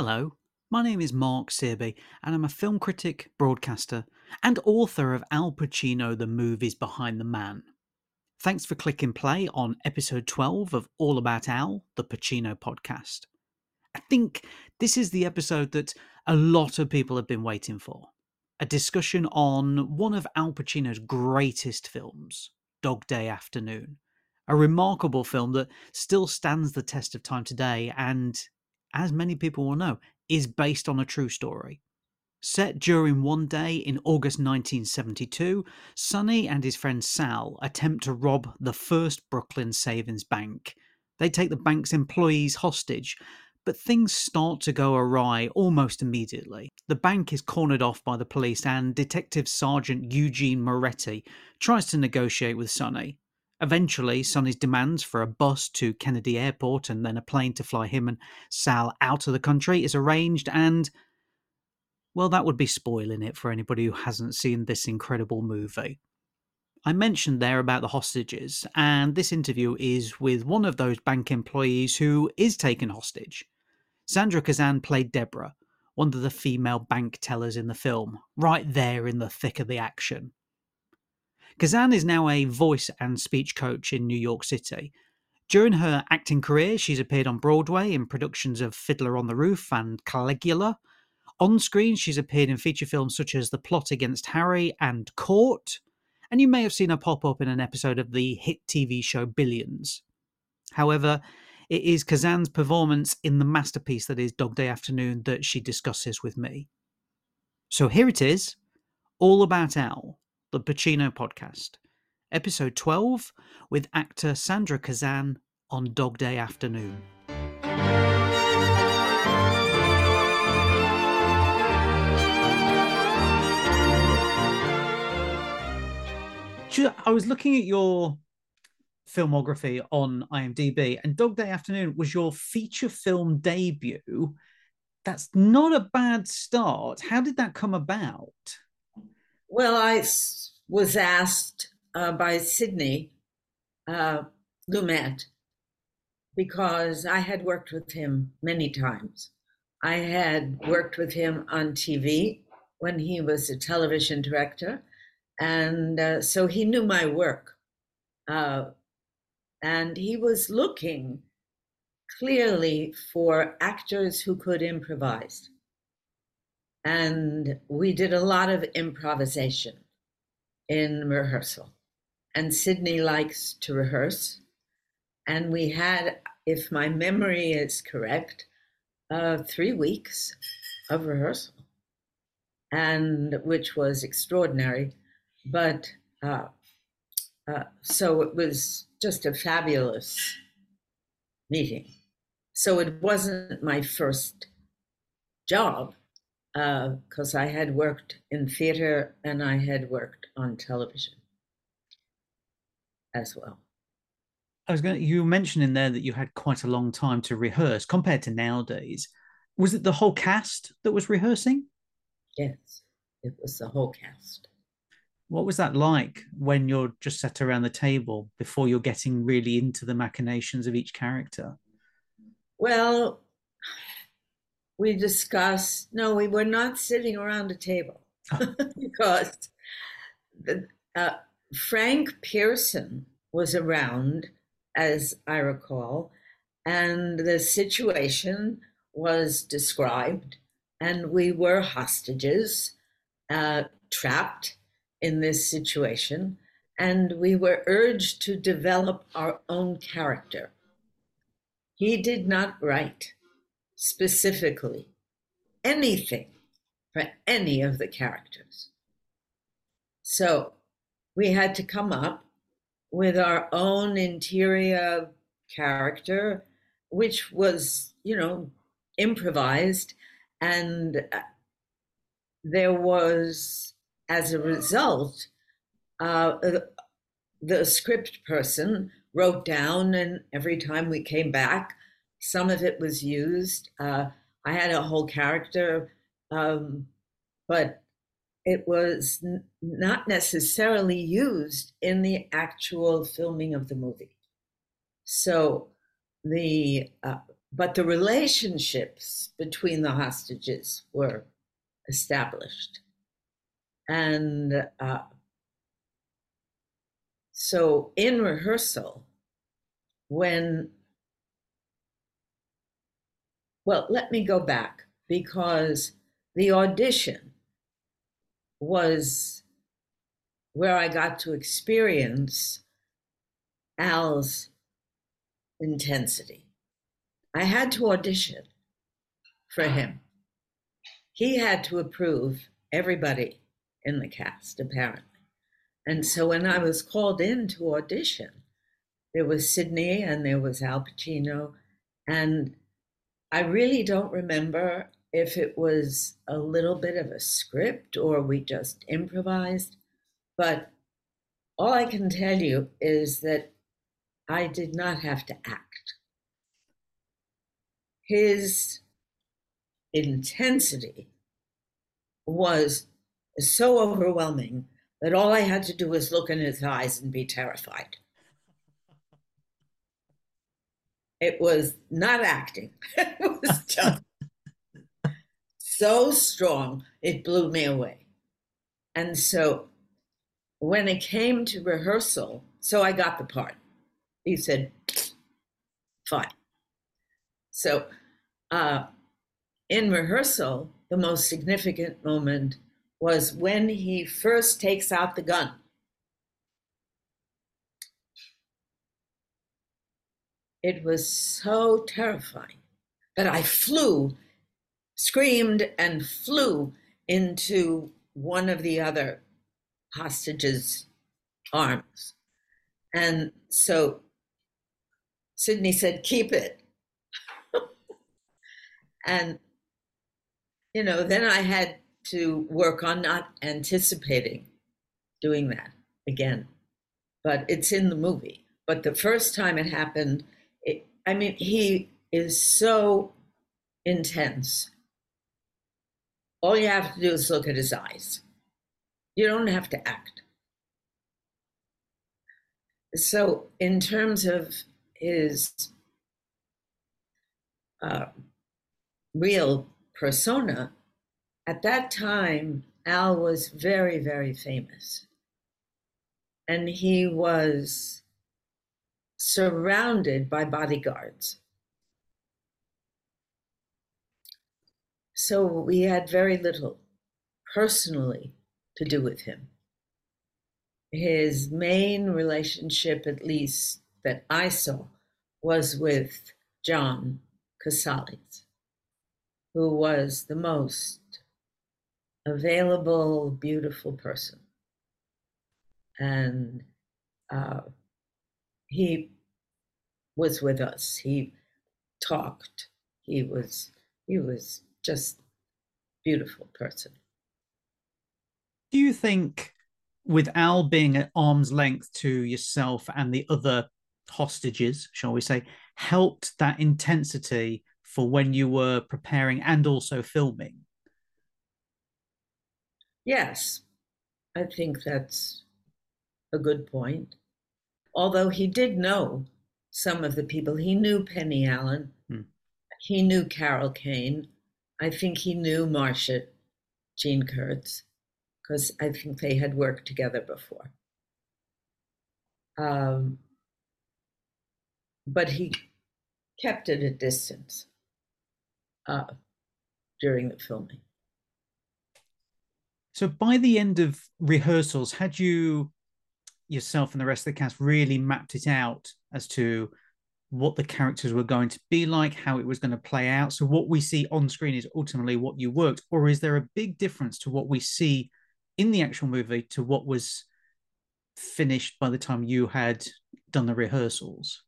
Hello, my name is Mark Searby, and I'm a film critic, broadcaster, and author of Al Pacino The Movies Behind the Man. Thanks for clicking play on episode 12 of All About Al, the Pacino podcast. I think this is the episode that a lot of people have been waiting for a discussion on one of Al Pacino's greatest films, Dog Day Afternoon. A remarkable film that still stands the test of time today and, as many people will know, is based on a true story. Set during one day in August 1972, Sonny and his friend Sal attempt to rob the first Brooklyn Savings Bank. They take the bank's employees hostage, but things start to go awry almost immediately. The bank is cornered off by the police, and Detective Sergeant Eugene Moretti tries to negotiate with Sonny. Eventually, Sonny's demands for a bus to Kennedy Airport and then a plane to fly him and Sal out of the country is arranged, and well, that would be spoiling it for anybody who hasn't seen this incredible movie. I mentioned there about the hostages, and this interview is with one of those bank employees who is taken hostage. Sandra Kazan played Deborah, one of the female bank tellers in the film, right there in the thick of the action. Kazan is now a voice and speech coach in New York City. During her acting career, she's appeared on Broadway in productions of Fiddler on the Roof and Caligula. On screen, she's appeared in feature films such as The Plot Against Harry and Court, and you may have seen her pop up in an episode of the hit TV show Billions. However, it is Kazan's performance in the masterpiece that is Dog Day Afternoon that she discusses with me. So here it is All About Al, the Pacino podcast, episode 12, with actor Sandra Kazan on Dog Day Afternoon. I was looking at your filmography on IMDb, and Dog Day Afternoon was your feature film debut. That's not a bad start. How did that come about? Well, I was asked uh, by Sidney uh, Lumet because I had worked with him many times. I had worked with him on TV when he was a television director, and uh, so he knew my work. Uh, and he was looking clearly for actors who could improvise. And we did a lot of improvisation in rehearsal. And Sidney likes to rehearse. And we had, if my memory is correct, uh, three weeks of rehearsal, and which was extraordinary. But uh, uh, so it was just a fabulous meeting. So it wasn't my first job because uh, I had worked in theater and I had worked on television as well. I was going. To, you mentioned in there that you had quite a long time to rehearse compared to nowadays. Was it the whole cast that was rehearsing? Yes, it was the whole cast. What was that like when you're just sat around the table before you're getting really into the machinations of each character? Well, we discussed, no, we were not sitting around a table because the, uh, Frank Pierson was around, as I recall, and the situation was described, and we were hostages, uh, trapped in this situation, and we were urged to develop our own character. He did not write specifically anything for any of the characters. So we had to come up with our own interior character, which was, you know, improvised. And uh, there was as a result, uh, the script person wrote down, and every time we came back, some of it was used. Uh, I had a whole character, um, but it was n- not necessarily used in the actual filming of the movie. So the uh, but the relationships between the hostages were established. And uh, so in rehearsal, when, well, let me go back because the audition was where I got to experience Al's intensity. I had to audition for him. He had to approve everybody in the cast, apparently. And so when I was called in to audition, there was Sidney and there was Al Pacino. And I really don't remember if it was a little bit of a script or we just improvised. But all I can tell you is that I did not have to act. His intensity was so overwhelming that all I had to do was look in his eyes and be terrified. It was not acting, it was just so strong, it blew me away. And so when it came to rehearsal, so I got the part. He said, fine. So uh, in rehearsal, the most significant moment was when he first takes out the gun. It was so terrifying that I flew, screamed, and flew into one of the other hostages' arms. And so Sidney said, Keep it. and, you know, then I had to work on not anticipating doing that again. But it's in the movie. But the first time it happened, I mean, he is so intense. All you have to do is look at his eyes. You don't have to act. So, in terms of his uh, real persona, at that time, Al was very, very famous. And he was surrounded by bodyguards. So we had very little personally to do with him. His main relationship, at least that I saw, was with John Cazales, who was the most available, beautiful person. And uh, he was with us. He talked. He was he was just beautiful person. Do you think, with Al being at arm's length to yourself and the other hostages, shall we say, helped that intensity for when you were preparing and also filming? Yes, I think that's a good point. Although he did know some of the people, he knew Penny Allen, hmm. he knew Carol Kane, I think he knew Marcia Jean Kurtz, because I think they had worked together before. Um, but he kept it a distance uh, during the filming. So by the end of rehearsals, had you yourself and the rest of the cast really mapped it out as to what the characters were going to be like, how it was going to play out? So what we see on screen is ultimately what you worked, or is there a big difference to what we see in the actual movie to what was finished by the time you had done the rehearsals?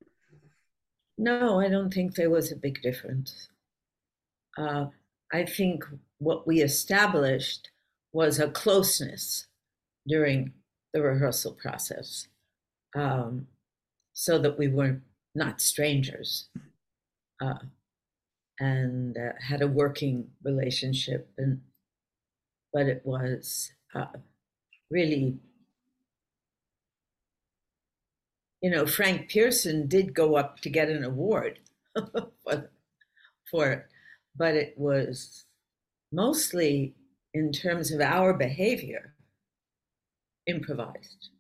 No, I don't think there was a big difference. Uh, I think what we established was a closeness during the rehearsal process um, so that we were not strangers. Uh, and uh, had a working relationship and but it was uh, really you know Frank Pierson did go up to get an award for, for it, but it was mostly in terms of our behavior improvised.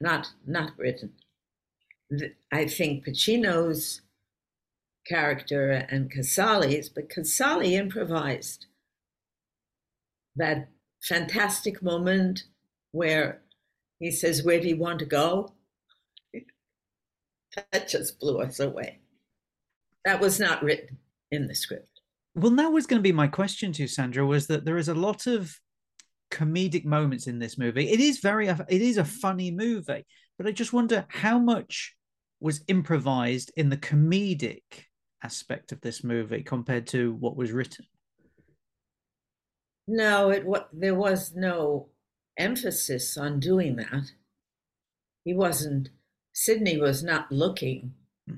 Not not written. I think pacino's character and Cazale's but casale improvised that fantastic moment where he says where do you want to go? That just blew us away. That was not written in the script. Well, that was going to be my question to you, Sandra. Was that there is a lot of comedic moments in this movie. It is very, it is a funny movie, but I just wonder how much was improvised in the comedic aspect of this movie compared to what was written. No, it what there was no emphasis on doing that. He wasn't. Sidney was not looking. Hmm.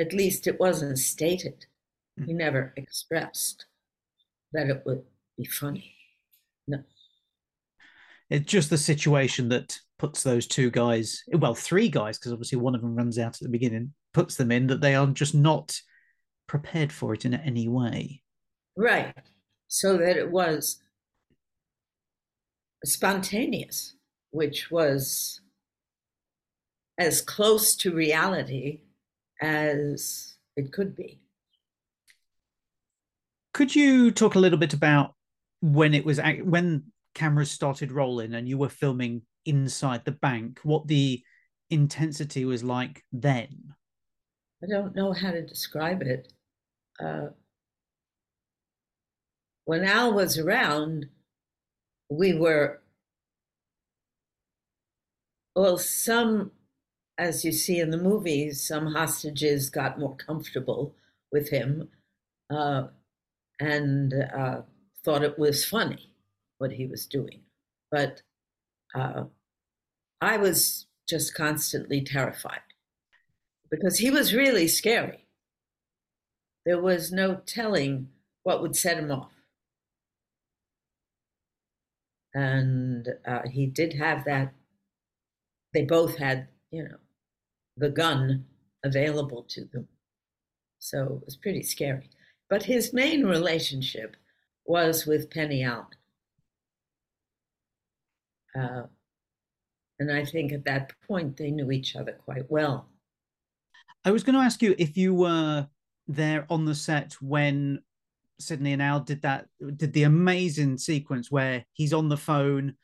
At least it wasn't stated. He never expressed that it would be funny. No. It's just the situation that puts those two guys, well, three guys, because obviously one of them runs out at the beginning, puts them in that they are just not prepared for it in any way. Right. So that it was spontaneous, which was as close to reality as it could be. Could you talk a little bit about when it was when cameras started rolling and you were filming inside the bank? What the intensity was like then? I don't know how to describe it. Uh, when Al was around, we were, well, some, as you see in the movies, some hostages got more comfortable with him. Uh, and uh, thought it was funny what he was doing. But uh, I was just constantly terrified because he was really scary. There was no telling what would set him off. And uh, he did have that, they both had, you know, the gun available to them. So it was pretty scary. But his main relationship was with Penny Allen. Uh, and I think at that point they knew each other quite well. I was going to ask you if you were there on the set when Sidney and Al did that, did the amazing sequence where he's on the phone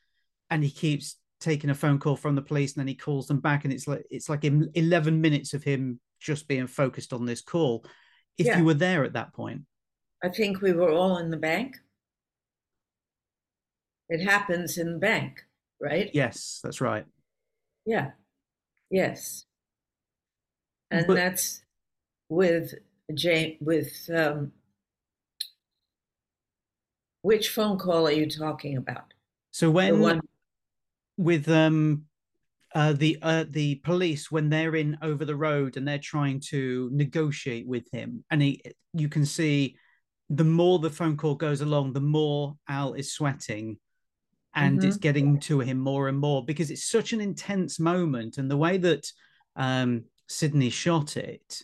and he keeps taking a phone call from the police and then he calls them back and it's like it's like 11 minutes of him just being focused on this call if yeah. you were there at that point? I think we were all in the bank. It happens in the bank, right? Yes, that's right. Yeah. Yes. And but, that's with Jane with um, which phone call are you talking about? So when one... with um uh, the uh, the police when they're in over the road and they're trying to negotiate with him, and he, you can see the more the phone call goes along, the more Al is sweating, and mm-hmm. it's getting to him more and more because it's such an intense moment, and the way that um, Sidney shot it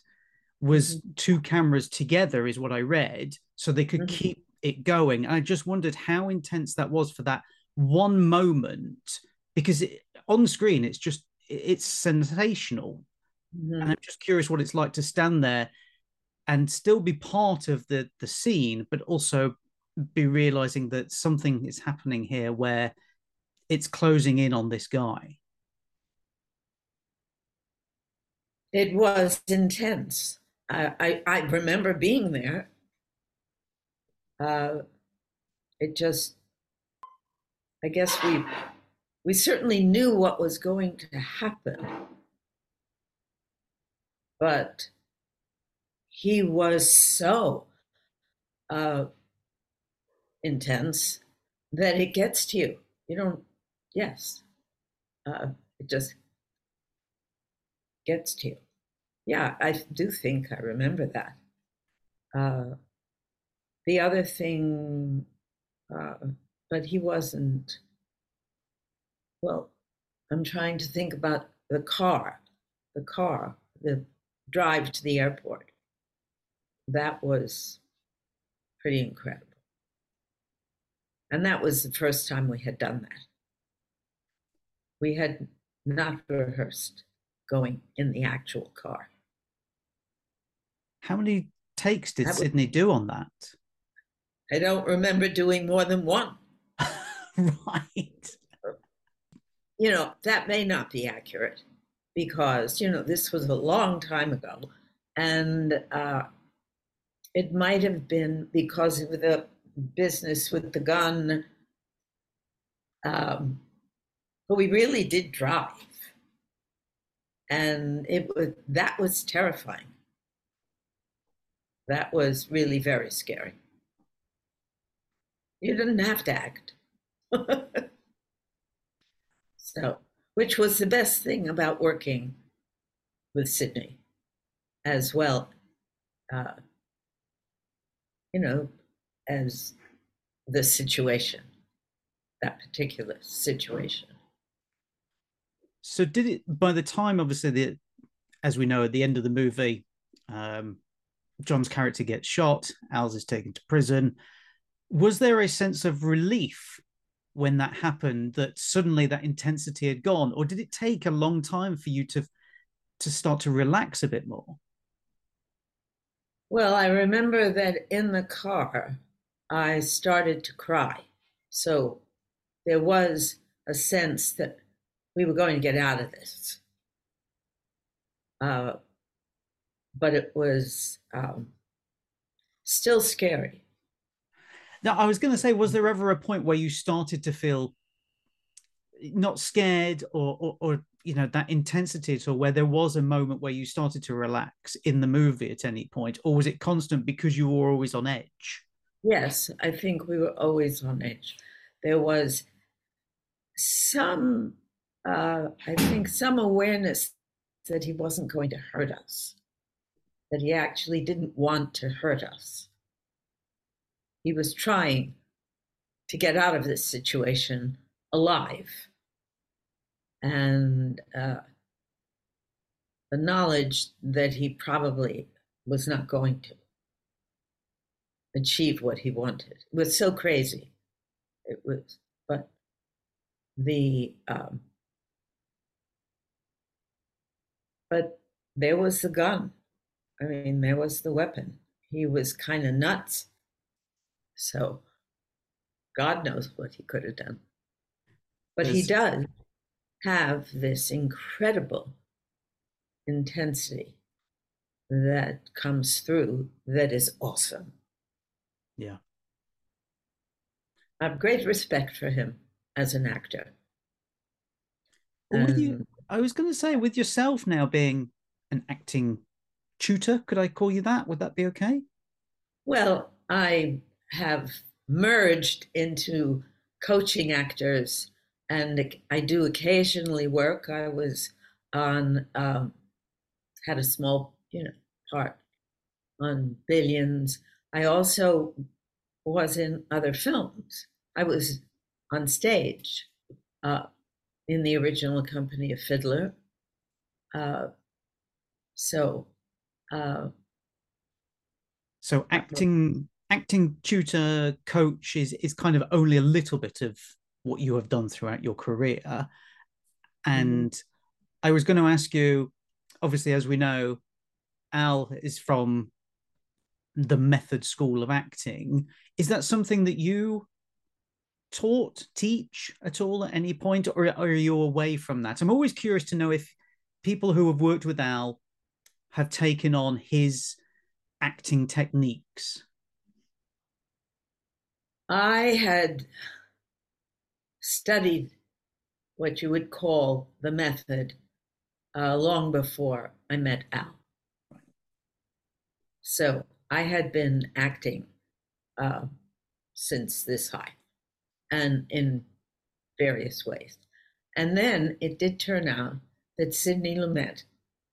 was mm-hmm. two cameras together, is what I read, so they could mm-hmm. keep it going. And I just wondered how intense that was for that one moment because it, on screen it's just it's sensational mm-hmm. and i'm just curious what it's like to stand there and still be part of the the scene but also be realizing that something is happening here where it's closing in on this guy. It was intense. I i, I remember being there. Uh it just i guess we we certainly knew what was going to happen. But he was so uh, intense that it gets to you. You don't, yes, uh, it just gets to you. Yeah, I do think I remember that. Uh, the other thing, uh, but he wasn't well, I'm trying to think about the car, the car, the drive to the airport. That was pretty incredible. And that was the first time we had done that. We had not rehearsed going in the actual car. How many takes did Sidney do on that? I don't remember doing more than one. right. You know, that may not be accurate because, you know, this was a long time ago. And uh, it might have been because of the business with the gun. Um, but we really did drive. And it was that was terrifying. That was really very scary. You didn't have to act. so, which was the best thing about working with Sidney as well. Uh, you know, as the situation, that particular situation. So, did it by the time, obviously, the as we know at the end of the movie, um, John's character gets shot, Al's is taken to prison. Was there a sense of relief when that happened that suddenly that intensity had gone, or did it take a long time for you to to start to relax a bit more? Well, I remember that in the car, I started to cry. So there was a sense that we were going to get out of this. Uh, but it was um, still scary. Now, I was going to say, was there ever a point where you started to feel not scared or, or, or you know that intensity at all where there was a moment where you started to relax in the movie at any point or was it constant because you were always on edge yes i think we were always on edge there was some uh, i think some awareness that he wasn't going to hurt us that he actually didn't want to hurt us. He was trying to get out of this situation alive. And uh, the knowledge that he probably was not going to achieve what he wanted it was so crazy. It was, but the, um, but there was the gun I mean, there was the weapon. He was kind of nuts. So God knows what he could have done. But he does have this incredible intensity that comes through that is awesome. Yeah. I have great respect for him as an actor. Well, with you, I was going to say, with yourself now being an acting tutor. Could I call you that? Would that be okay? Well, I have merged into coaching actors, and I do occasionally work. I was on um, had a small, you know, part on Billions. I also was in other films. I was on stage uh, in the original company of Fiddler. Uh, so uh, so acting, acting tutor, coach is is kind of only a little bit of what you have done throughout your career. Mm-hmm. And. I was going to ask you, obviously, as we know, Al is from the method school of acting. Is that something that you taught, teach at all at any point, or are you away from that? I'm always curious to know if people who have worked with Al have taken on his acting techniques? I had studied what you would call the method uh, long before I met Al. So I had been acting uh, since this high and in various ways. And then it did turn out that Sidney Lumet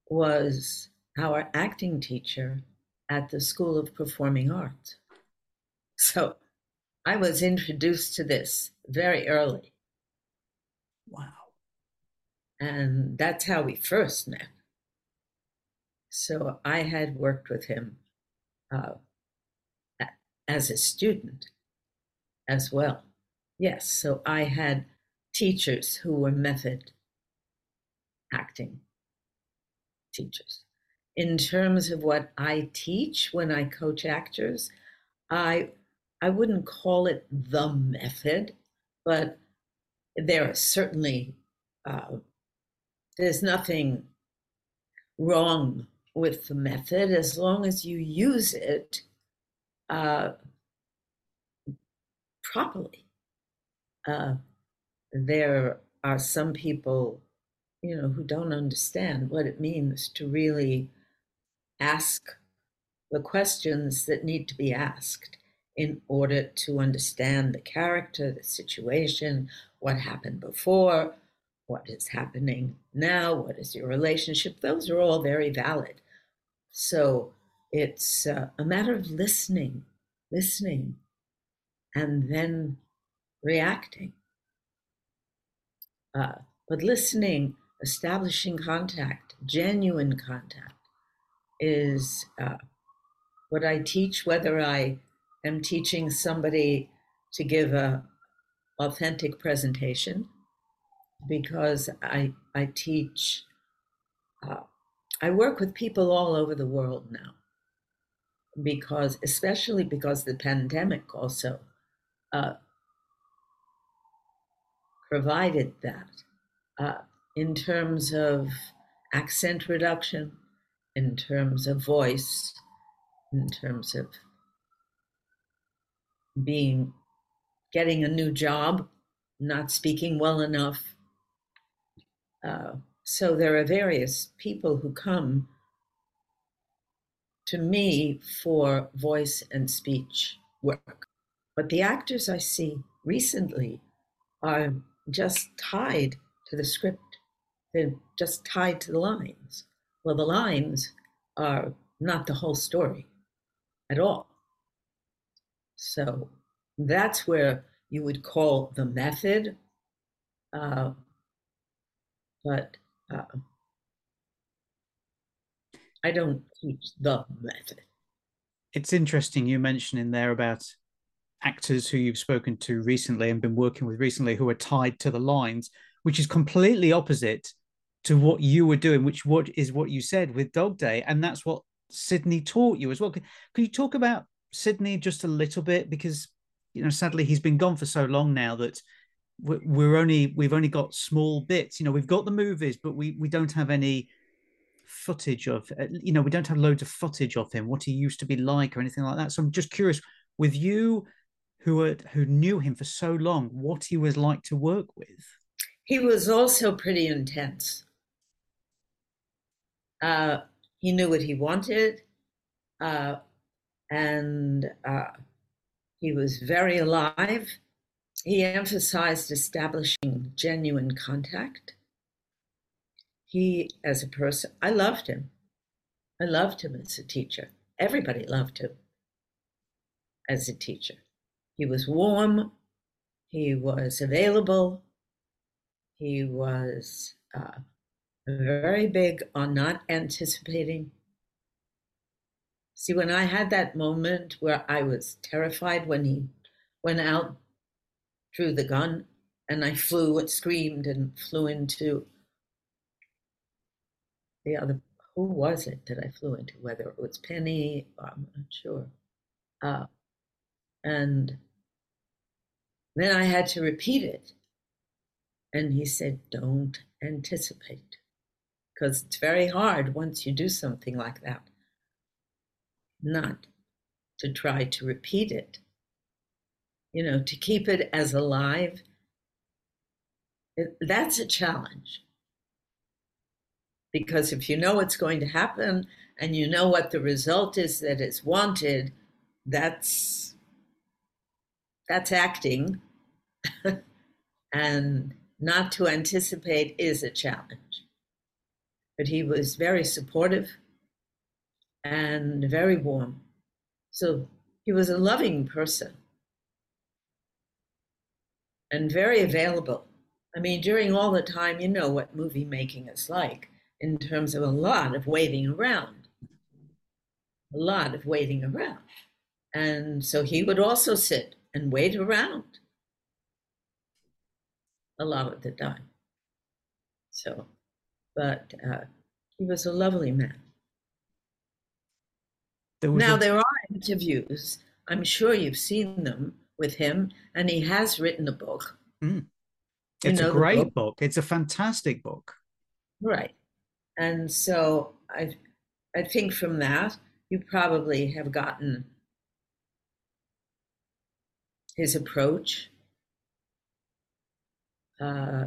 was our acting teacher at the School of Performing Arts. So I was introduced to this very early. Wow. And that's how we first met. So I had worked with him uh, as a student as well. Yes, so I had teachers who were method acting teachers. In terms of what I teach when I coach actors, I I wouldn't call it the method, but there are certainly uh, there's nothing wrong with the method as long as you use it uh, properly. Uh, there are some people, you know, who don't understand what it means to really ask the questions that need to be asked in order to understand the character, the situation, what happened before, what is happening now, what is your relationship. Those are all very valid. So it's uh, a matter of listening, listening, and then reacting. Uh, but listening, establishing contact, genuine contact, is uh, what I teach, whether I am teaching somebody to give a authentic presentation, because I I teach. Uh, I work with people all over the world now, because especially because the pandemic also uh, provided that uh, in terms of accent reduction, in terms of voice, in terms of being getting a new job, not speaking well enough. Uh, so there are various people who come to me for voice and speech work. But the actors I see recently are just tied to the script. They're just tied to the lines. Well, the lines are not the whole story at all. So that's where you would call the method. Uh, but uh, I don't teach the method. It's interesting you mentioning there about actors who you've spoken to recently and been working with recently who are tied to the lines, which is completely opposite to what you were doing, which what is what you said with Dog Day, and that's what Sidney taught you as well. Can, can you talk about Sidney just a little bit because you know sadly he's been gone for so long now that we're only we've only got small bits. You know, we've got the movies, but we we don't have any footage of uh, you know we don't have loads of footage of him what he used to be like or anything like that. So i'm just curious with you who had, who knew him for so long what he was like to work with? He was also pretty intense. Uh, he knew what he wanted. Uh, and uh, he was very alive he emphasized establishing genuine contact he, as a person, I loved him. I loved him as a teacher. Everybody loved him as a teacher. He was warm, he was available, he was uh, very big on not anticipating. See, when I had that moment where I was terrified when he went out, drew the gun, and I flew and screamed and flew into the other who was it that I flew into? Whether it was Penny, I'm not sure. Uh, and then I had to repeat it. And he said, Don't anticipate. Because it's very hard once you do something like that, not to try to repeat it. You know, to keep it as alive, it, that's a challenge. Because if you know what's going to happen and you know what the result is that is wanted, that's that's acting. and not to anticipate is a challenge. But he was very supportive and very warm. So he was a loving person and very available. I mean, during all the time, you know what movie making is like in terms of a lot of waiting around. a lot of waiting around. And so he would also sit and wait around a lot of the time. So, but uh, he was a lovely man. There now, a... there are interviews, I'm sure you've seen them with him, and he has written a book. Mm. It's a great book? book. It's a fantastic book. Right. And so I, I think from that, you probably have gotten his approach. Uh,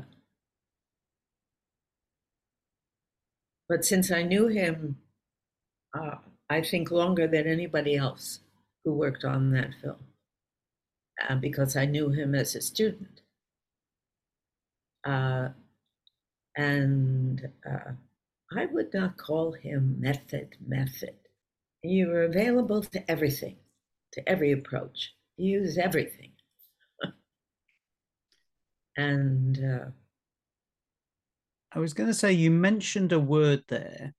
but since I knew him, uh, I think longer than anybody else who worked on that film, uh, because I knew him as a student. Uh, and uh, I would not call him method, method. You were available to everything, to every approach. You use everything. and uh, I was going to say, you mentioned a word there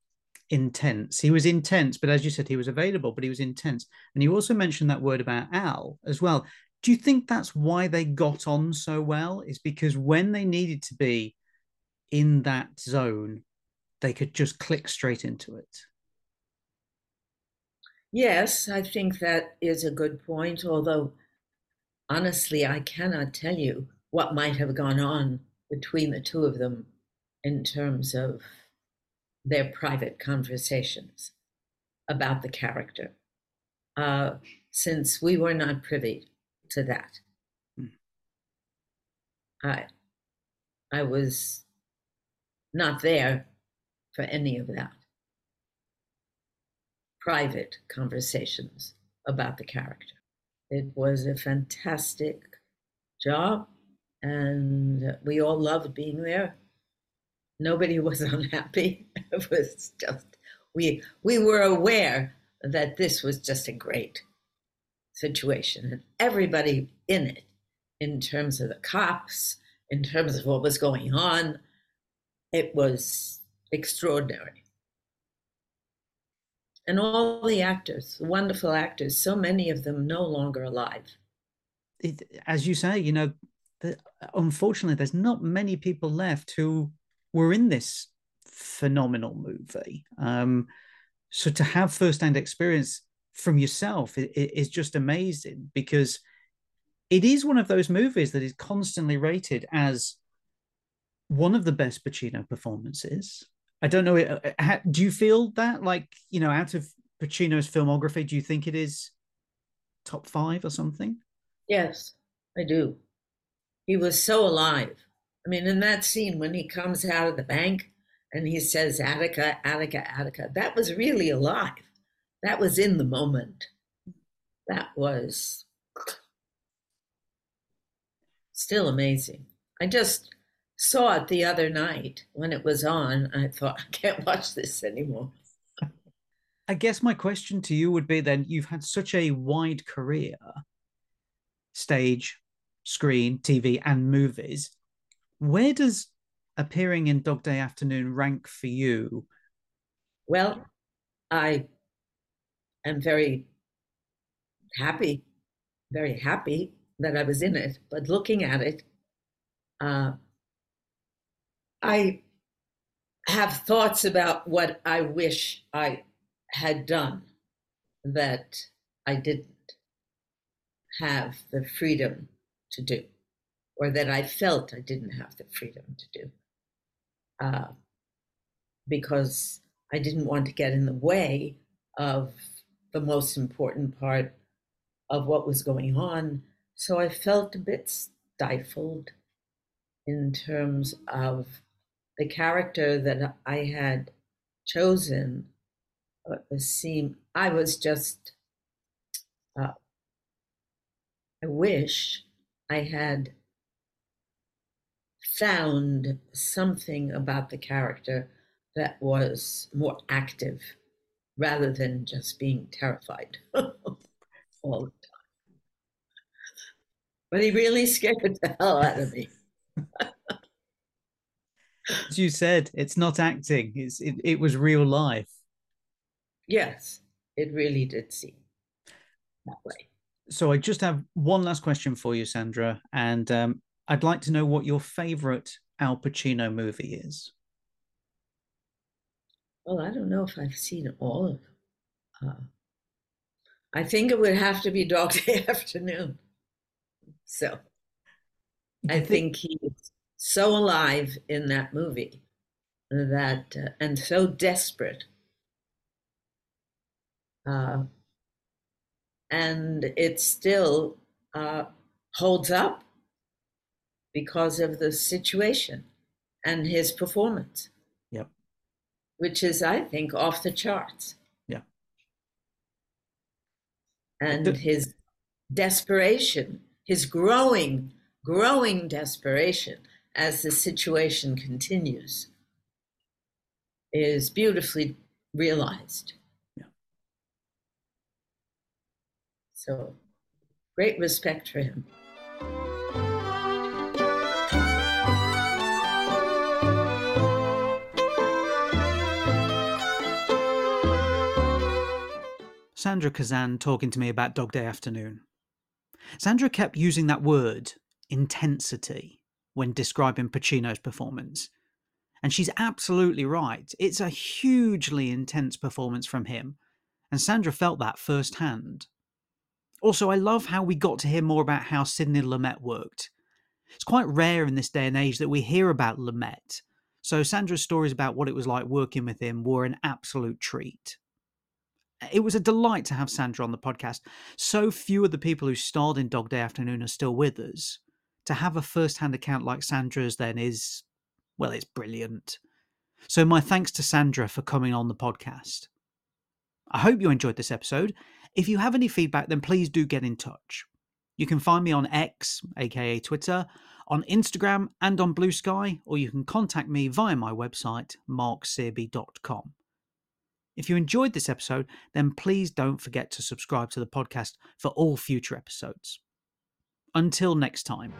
intense. He was intense, but as you said, he was available, but he was intense. And you also mentioned that word about Al as well. Do you think that's why they got on so well? Is because when they needed to be in that zone, they could just click straight into it. Yes, I think that is a good point. Although, honestly, I cannot tell you what might have gone on between the two of them in terms of their private conversations about the character, uh, since we were not privy to that. Hmm. I, I was not there for any of that. Private conversations about the character. It was a fantastic job, and we all loved being there. Nobody was unhappy. It was just we we were aware that this was just a great situation, and everybody in it, in terms of the cops, in terms of what was going on, it was extraordinary. And all the actors, wonderful actors, so many of them no longer alive. It, as you say, you know, unfortunately, there's not many people left who were in this phenomenal movie. Um, so to have first-hand experience from yourself is, just amazing because it is one of those movies that is constantly rated as one of the best Pacino performances. I don't know. Uh, do you feel that, like, you know, out of Pacino's filmography, do you think it is top five or something? Yes, I do. He was so alive. I mean, in that scene when he comes out of the bank and he says, Attica, Attica, Attica, that was really alive. That was in the moment. That was still amazing. I just saw it the other night when it was on. I thought, I can't watch this anymore. I guess my question to you would be then you've had such a wide career stage, screen, TV, and movies. Where does appearing in Dog Day Afternoon rank for you? Well, I am very happy, very happy that I was in it. But looking at it, uh, I have thoughts about what I wish I had done that I didn't have the freedom to do, or that I felt I didn't have the freedom to do, uh, because I didn't want to get in the way of the most important part of what was going on. So I felt a bit stifled in terms of the character that I had chosen uh, seemed I was just uh, I wish I had found something about the character that was more active rather than just being terrified all the time. But he really scared the hell out of me. as you said, it's not acting. It's it, it was real life. Yes, it really did seem that way. So I just have one last question for you, Sandra, and um, I'd like to know what your favorite Al Pacino movie is. Well, I don't know if I've seen all of them. Uh, I think it would have to be Dog Day Afternoon. So I think he's so alive in that movie that uh, and so desperate. Uh, and it still uh, holds up because of the situation and his performance. Yep. Which is, I think, off the charts. Yeah. And the- his desperation, his growing, growing desperation as the situation continues is beautifully realized. Yeah. So great respect for him. Sandra Kazan talking to me about Dog Day Afternoon. Sandra kept using that word, intensity, when describing Pacino's performance. And she's absolutely right. It's a hugely intense performance from him, and Sandra felt that firsthand. Also, I love how we got to hear more about how Sidney Lumet worked. It's quite rare in this day and age that we hear about Lumet, so Sandra's stories about what it was like working with him were an absolute treat it was a delight to have Sandra on the podcast. So few of the people who starred in Dog Day Afternoon are still with us. To have a first hand account like Sandra's then is, well, it's brilliant. So, my thanks to Sandra for coming on the podcast. I hope you enjoyed this episode. If you have any feedback, then please do get in touch. You can find me on X, aka Twitter, on Instagram, and on Blue Sky, or you can contact me via my website, marksearby.com. If you enjoyed this episode, then please don't forget to subscribe to the podcast for all future episodes. Until next time.